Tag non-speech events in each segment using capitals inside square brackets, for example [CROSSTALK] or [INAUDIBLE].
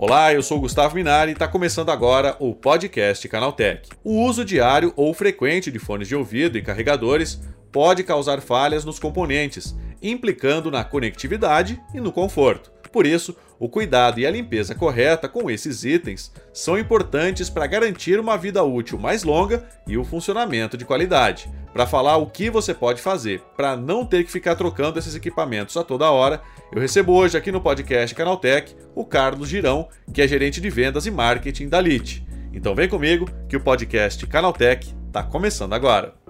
Olá, eu sou Gustavo Minari e está começando agora o podcast Canaltech. O uso diário ou frequente de fones de ouvido e carregadores pode causar falhas nos componentes, implicando na conectividade e no conforto. Por isso, o cuidado e a limpeza correta com esses itens são importantes para garantir uma vida útil mais longa e o funcionamento de qualidade. Para falar o que você pode fazer para não ter que ficar trocando esses equipamentos a toda hora, eu recebo hoje aqui no podcast Canaltech o Carlos Girão, que é gerente de vendas e marketing da LIT. Então vem comigo que o podcast Canaltech está começando agora.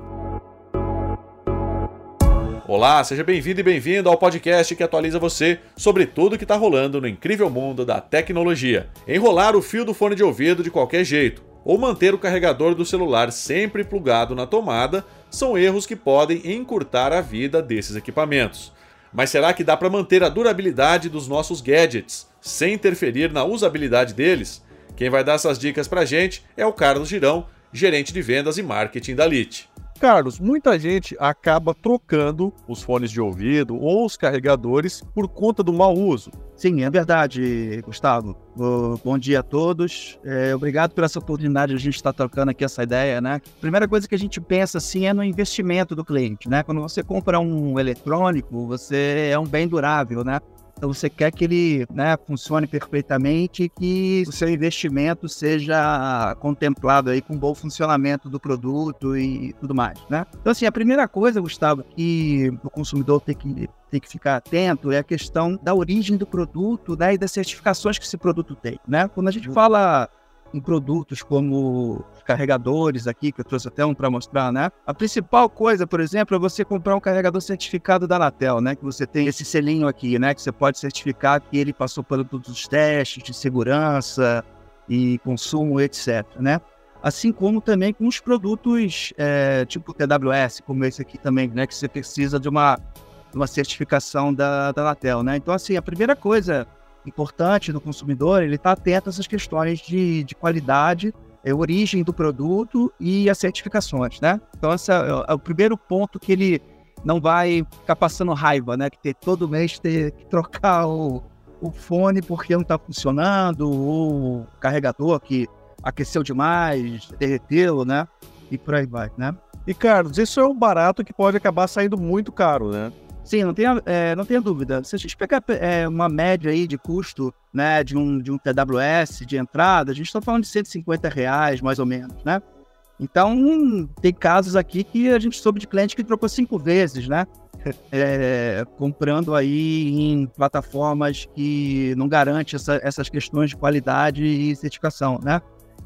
Olá, seja bem-vindo e bem-vindo ao podcast que atualiza você sobre tudo que está rolando no incrível mundo da tecnologia. Enrolar o fio do fone de ouvido de qualquer jeito ou manter o carregador do celular sempre plugado na tomada são erros que podem encurtar a vida desses equipamentos. Mas será que dá para manter a durabilidade dos nossos gadgets sem interferir na usabilidade deles? Quem vai dar essas dicas para gente é o Carlos Girão, gerente de vendas e marketing da LIT. Carlos, muita gente acaba trocando os fones de ouvido ou os carregadores por conta do mau uso. Sim, é verdade, Gustavo. Bom dia a todos. É, obrigado por essa oportunidade de a gente estar trocando aqui essa ideia, né? Primeira coisa que a gente pensa assim é no investimento do cliente, né? Quando você compra um eletrônico, você é um bem durável, né? Então você quer que ele né, funcione perfeitamente e que o seu investimento seja contemplado aí com um bom funcionamento do produto e tudo mais, né? Então assim, a primeira coisa, Gustavo, que o consumidor tem que tem que ficar atento é a questão da origem do produto né, e das certificações que esse produto tem. Né? Quando a gente fala em produtos como carregadores aqui, que eu trouxe até um para mostrar, né? A principal coisa, por exemplo, é você comprar um carregador certificado da Anatel, né? Que você tem esse selinho aqui, né? Que você pode certificar que ele passou por todos os testes de segurança e consumo, etc, né? Assim como também com os produtos é, tipo TWS, como esse aqui também, né? Que você precisa de uma, uma certificação da, da Anatel, né? Então, assim, a primeira coisa importante do consumidor, ele está atento a essas questões de, de qualidade, é, origem do produto e as certificações, né? Então, esse é, é, o primeiro ponto que ele não vai ficar passando raiva, né? Que ter, todo mês ter que trocar o, o fone porque não está funcionando, ou o carregador que aqueceu demais, derreteu, né? E por aí vai, né? E, Carlos, isso é um barato que pode acabar saindo muito caro, né? Sim, não tenha, é, não tenha dúvida. Se a gente pegar é, uma média aí de custo né, de, um, de um TWS de entrada, a gente está falando de 150 reais, mais ou menos, né? Então, tem casos aqui que a gente soube de cliente que trocou cinco vezes, né? [LAUGHS] É, comprando aí em plataformas que não garante essa, essas questões de qualidade e certificação, né?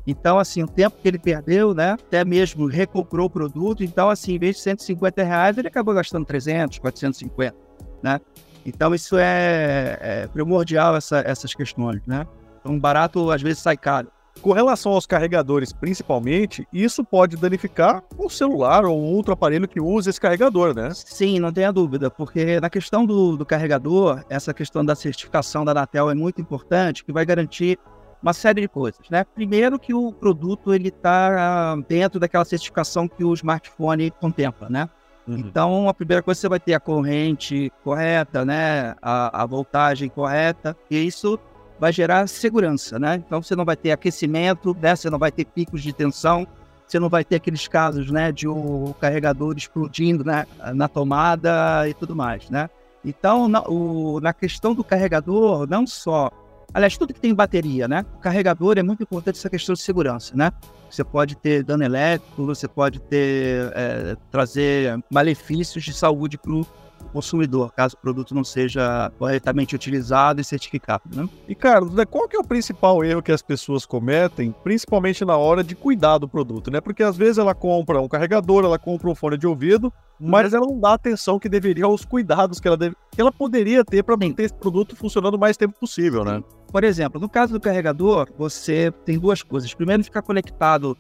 Então, assim, o tempo que ele perdeu, né? Até mesmo recomprou o produto. Então, assim, em vez de 150 reais, ele acabou gastando 300, 450, né? Então, isso é, é primordial, essa, essas questões, né? Então, barato às vezes sai caro. Com relação aos carregadores, principalmente, isso pode danificar o celular ou outro aparelho que usa esse carregador, né? Sim, não tenha dúvida, porque na questão do, do carregador, essa questão da certificação da Anatel é muito importante, que vai garantir uma série de coisas, né? Primeiro que o produto ele está dentro daquela certificação que o smartphone contempla, né? Uhum. Então, a primeira coisa você vai ter a corrente correta, né? A, a, voltagem correta, e isso vai gerar segurança, né? Então, você não vai ter aquecimento, né? Você não vai ter picos de tensão, você não vai ter aqueles casos, né? De o carregador explodindo né, na tomada e tudo mais, né? Então, na, o, na questão do carregador, não só Aliás, tudo que tem bateria, né? O carregador é muito importante essa questão de segurança, né? Você pode ter dano elétrico, você pode ter é, trazer malefícios de saúde para o consumidor, caso o produto não seja corretamente utilizado e certificado. Né? E, Carlos, né, qual que é o principal erro que as pessoas cometem, principalmente na hora de cuidar do produto? Né? Porque às vezes ela compra um carregador, ela compra um fone de ouvido, mas ela não dá atenção que deveria aos cuidados que ela, deve, que ela poderia ter para manter esse produto funcionando o mais tempo possível, né? Por exemplo, no caso do carregador, você tem duas coisas. Primeiro, ficar conectado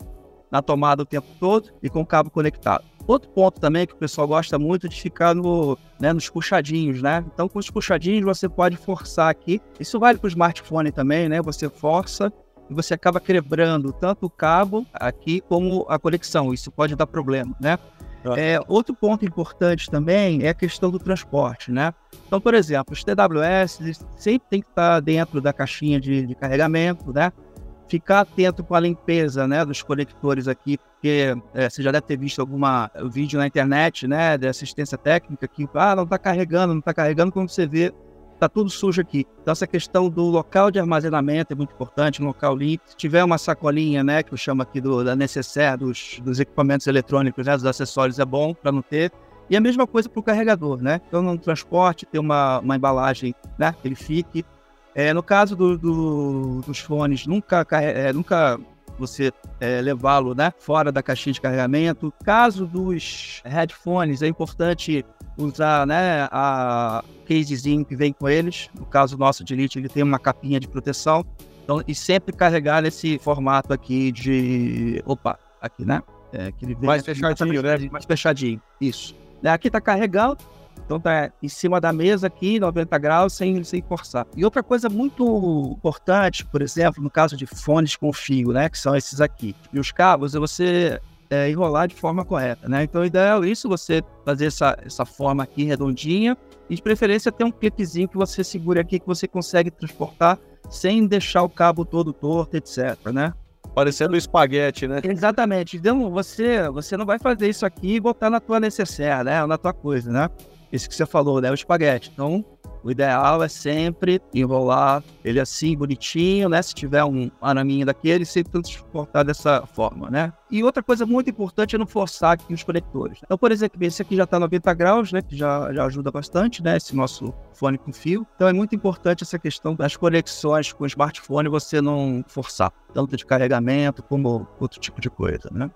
na tomada o tempo todo e com o cabo conectado. Outro ponto também que o pessoal gosta muito de ficar no, né, nos puxadinhos, né? Então, com os puxadinhos você pode forçar aqui. Isso vale para o smartphone também, né? Você força e você acaba quebrando tanto o cabo aqui como a conexão. Isso pode dar problema, né? É, outro ponto importante também é a questão do transporte, né? Então, por exemplo, os TWS sempre tem que estar dentro da caixinha de, de carregamento, né? Ficar atento com a limpeza, né, dos conectores aqui, porque é, você já deve ter visto alguma vídeo na internet, né, de assistência técnica que, ah, não está carregando, não está carregando, quando você vê está tudo sujo aqui. Então, essa questão do local de armazenamento é muito importante, um local limpo. Se tiver uma sacolinha, né, que eu chamo aqui do, da necessaire dos, dos equipamentos eletrônicos, né, dos acessórios, é bom para não ter. E a mesma coisa para o carregador, né? Então, no transporte, ter uma, uma embalagem, né, que ele fique. É, no caso do, do, dos fones, nunca, é, nunca você é, levá-lo né, fora da caixinha de carregamento. Caso dos headphones, é importante usar né, a casezinho que vem com eles. No caso nosso de Elite, ele tem uma capinha de proteção. Então, e sempre carregar nesse formato aqui de. Opa, aqui, né? É, que ele vem mais fechadinho, né? Mais fechadinho, isso. É, aqui tá carregando, então tá em cima da mesa aqui, 90 graus, sem, sem forçar. E outra coisa muito importante, por exemplo, no caso de fones com fio, né? Que são esses aqui. E os cabos, é você é, enrolar de forma correta, né? Então, o ideal é isso, você fazer essa, essa forma aqui redondinha e de preferência ter um clipezinho que você segure aqui que você consegue transportar sem deixar o cabo todo torto, etc, né? Parecendo um espaguete, né? Exatamente. Então, você, você não vai fazer isso aqui e botar na tua necessaire, né? Ou na tua coisa, né? Isso que você falou, né? O espaguete. Então, o ideal é sempre enrolar ele assim, bonitinho, né? Se tiver um araminho daquele, sempre transportar dessa forma, né? E outra coisa muito importante é não forçar aqui os conectores. Então, por exemplo, esse aqui já está 90 graus, né? Que já, já ajuda bastante, né? Esse nosso fone com fio. Então, é muito importante essa questão das conexões com o smartphone você não forçar, tanto de carregamento como outro tipo de coisa, né?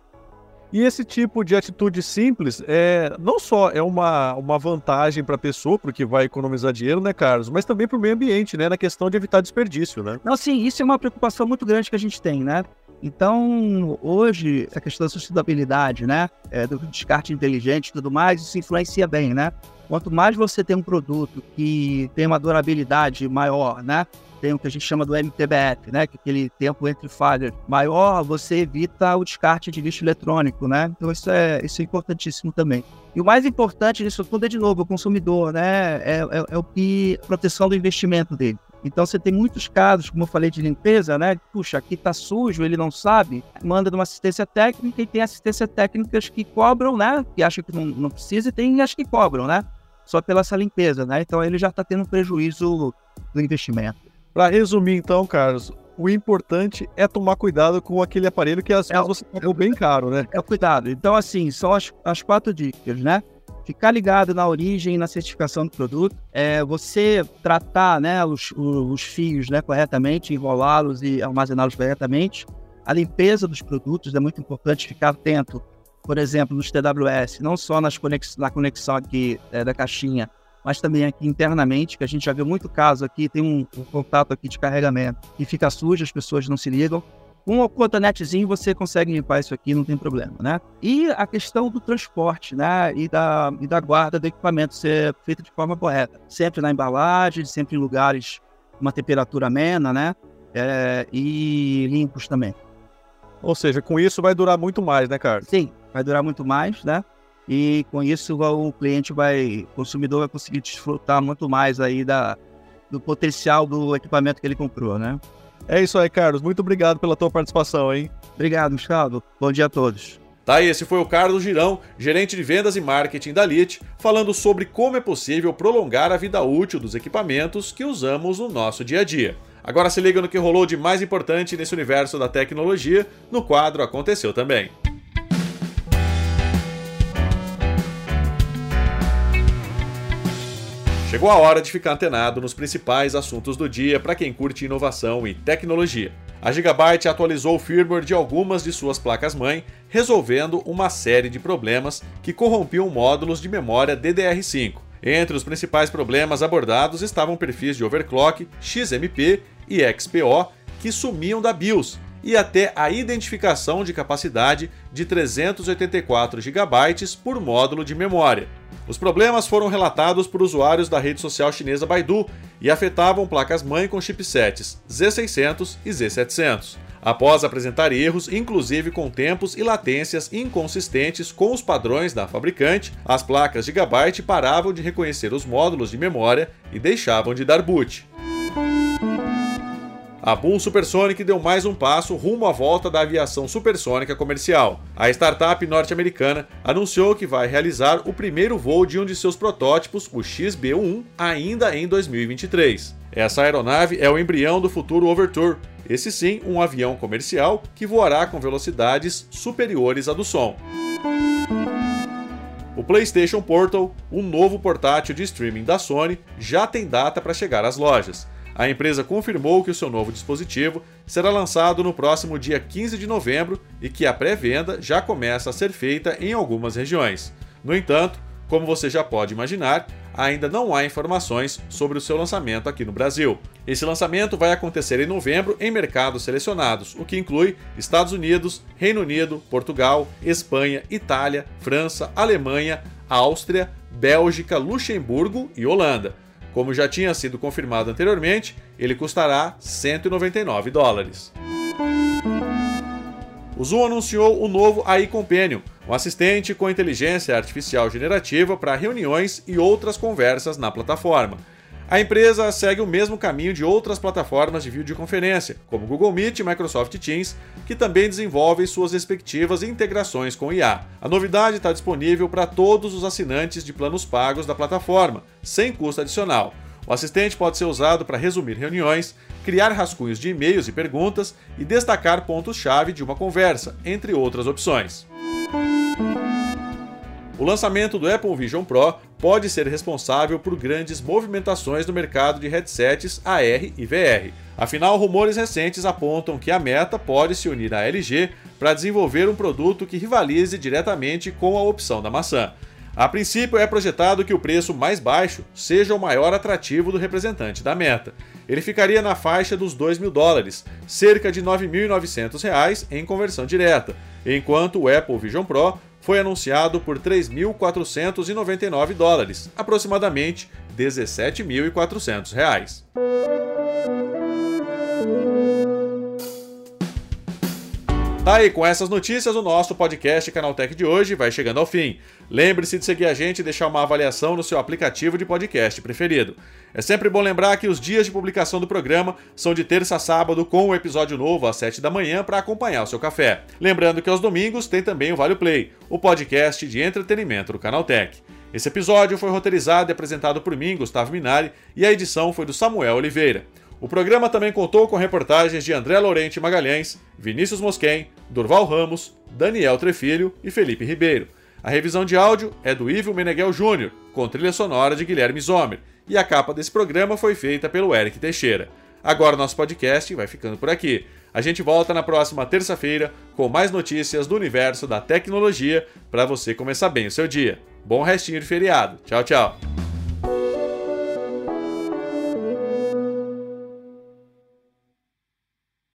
E esse tipo de atitude simples é não só é uma, uma vantagem para a pessoa, porque vai economizar dinheiro, né, Carlos, mas também para o meio ambiente, né, na questão de evitar desperdício, né? Não, sim, isso é uma preocupação muito grande que a gente tem, né? Então, hoje, essa questão da sustentabilidade, né, é, do descarte inteligente e tudo mais, isso influencia bem, né? Quanto mais você tem um produto que tem uma durabilidade maior, né, tem o que a gente chama do MTBF, né? Que é aquele tempo entre falhas maior, você evita o descarte de lixo eletrônico, né? Então isso é, isso é importantíssimo também. E o mais importante disso tudo é, de novo, o consumidor, né? É, é, é o que proteção do investimento dele. Então você tem muitos casos, como eu falei, de limpeza, né? Puxa, aqui tá sujo, ele não sabe, manda de uma assistência técnica e tem assistência técnicas que cobram, né? Que acham que não, não precisa e tem as que cobram, né? Só pela essa limpeza, né? Então ele já está tendo um prejuízo do investimento. Para resumir, então, Carlos, o importante é tomar cuidado com aquele aparelho que às é, vezes você pagou bem caro, né? É o cuidado. Então, assim, são as, as quatro dicas, né? Ficar ligado na origem e na certificação do produto. É você tratar né, os, os fios né, corretamente, enrolá-los e armazená-los corretamente. A limpeza dos produtos é muito importante ficar atento, por exemplo, nos TWS, não só nas conex, na conexão aqui é, da caixinha, mas também aqui internamente, que a gente já viu muito caso aqui, tem um, um contato aqui de carregamento e fica sujo, as pessoas não se ligam. Com o cotonetezinho você consegue limpar isso aqui, não tem problema, né? E a questão do transporte, né? E da, e da guarda do equipamento ser feita de forma correta. Sempre na embalagem, sempre em lugares com uma temperatura amena, né? É, e limpos também. Ou seja, com isso vai durar muito mais, né, Carlos? Sim, vai durar muito mais, né? E com isso o cliente vai, o consumidor vai conseguir desfrutar muito mais aí da, do potencial do equipamento que ele comprou, né? É isso aí, Carlos. Muito obrigado pela tua participação, hein? Obrigado, Gustavo. Bom dia a todos. Tá, e esse foi o Carlos Girão, gerente de vendas e marketing da LIT, falando sobre como é possível prolongar a vida útil dos equipamentos que usamos no nosso dia a dia. Agora se liga no que rolou de mais importante nesse universo da tecnologia no quadro Aconteceu Também. Chegou a hora de ficar antenado nos principais assuntos do dia para quem curte inovação e tecnologia. A Gigabyte atualizou o firmware de algumas de suas placas-mãe, resolvendo uma série de problemas que corrompiam módulos de memória DDR5. Entre os principais problemas abordados estavam perfis de overclock, XMP e XPO que sumiam da BIOS e até a identificação de capacidade de 384 GB por módulo de memória. Os problemas foram relatados por usuários da rede social chinesa Baidu e afetavam placas-mãe com chipsets Z600 e Z700. Após apresentar erros, inclusive com tempos e latências inconsistentes com os padrões da fabricante, as placas Gigabyte paravam de reconhecer os módulos de memória e deixavam de dar boot. A Bull Supersonic deu mais um passo rumo à volta da aviação supersônica comercial. A startup norte-americana anunciou que vai realizar o primeiro voo de um de seus protótipos, o XB-1, ainda em 2023. Essa aeronave é o embrião do futuro Overture, esse sim um avião comercial que voará com velocidades superiores à do som. O PlayStation Portal, um novo portátil de streaming da Sony, já tem data para chegar às lojas a empresa confirmou que o seu novo dispositivo será lançado no próximo dia 15 de novembro e que a pré-venda já começa a ser feita em algumas regiões. No entanto, como você já pode imaginar, ainda não há informações sobre o seu lançamento aqui no Brasil. Esse lançamento vai acontecer em novembro em mercados selecionados, o que inclui Estados Unidos, Reino Unido, Portugal, Espanha, Itália, França, Alemanha, Áustria, Bélgica, Luxemburgo e Holanda. Como já tinha sido confirmado anteriormente, ele custará 199 dólares. O Zoom anunciou o novo AI Companion, um assistente com inteligência artificial generativa para reuniões e outras conversas na plataforma. A empresa segue o mesmo caminho de outras plataformas de videoconferência, como Google Meet e Microsoft Teams, que também desenvolvem suas respectivas integrações com IA. A novidade está disponível para todos os assinantes de planos pagos da plataforma, sem custo adicional. O assistente pode ser usado para resumir reuniões, criar rascunhos de e-mails e perguntas e destacar pontos-chave de uma conversa, entre outras opções. O lançamento do Apple Vision Pro pode ser responsável por grandes movimentações no mercado de headsets AR e VR. Afinal, rumores recentes apontam que a Meta pode se unir à LG para desenvolver um produto que rivalize diretamente com a opção da maçã. A princípio, é projetado que o preço mais baixo seja o maior atrativo do representante da Meta. Ele ficaria na faixa dos 2 mil dólares, cerca de 9.900 reais em conversão direta, enquanto o Apple Vision Pro foi anunciado por 3.499 dólares, aproximadamente 17.400 reais. Tá aí, com essas notícias, o nosso podcast Canaltech de hoje vai chegando ao fim. Lembre-se de seguir a gente e deixar uma avaliação no seu aplicativo de podcast preferido. É sempre bom lembrar que os dias de publicação do programa são de terça a sábado, com o um episódio novo às 7 da manhã para acompanhar o seu café. Lembrando que aos domingos tem também o Vale Play, o podcast de entretenimento do Canaltech. Esse episódio foi roteirizado e apresentado por mim, Gustavo Minari, e a edição foi do Samuel Oliveira. O programa também contou com reportagens de André Lorente Magalhães, Vinícius Mosquen, Durval Ramos, Daniel Trefilho e Felipe Ribeiro. A revisão de áudio é do Ivo Meneghel Júnior, com trilha sonora de Guilherme Zomer, e a capa desse programa foi feita pelo Eric Teixeira. Agora nosso podcast vai ficando por aqui. A gente volta na próxima terça-feira com mais notícias do universo da tecnologia para você começar bem o seu dia. Bom restinho de feriado. Tchau, tchau.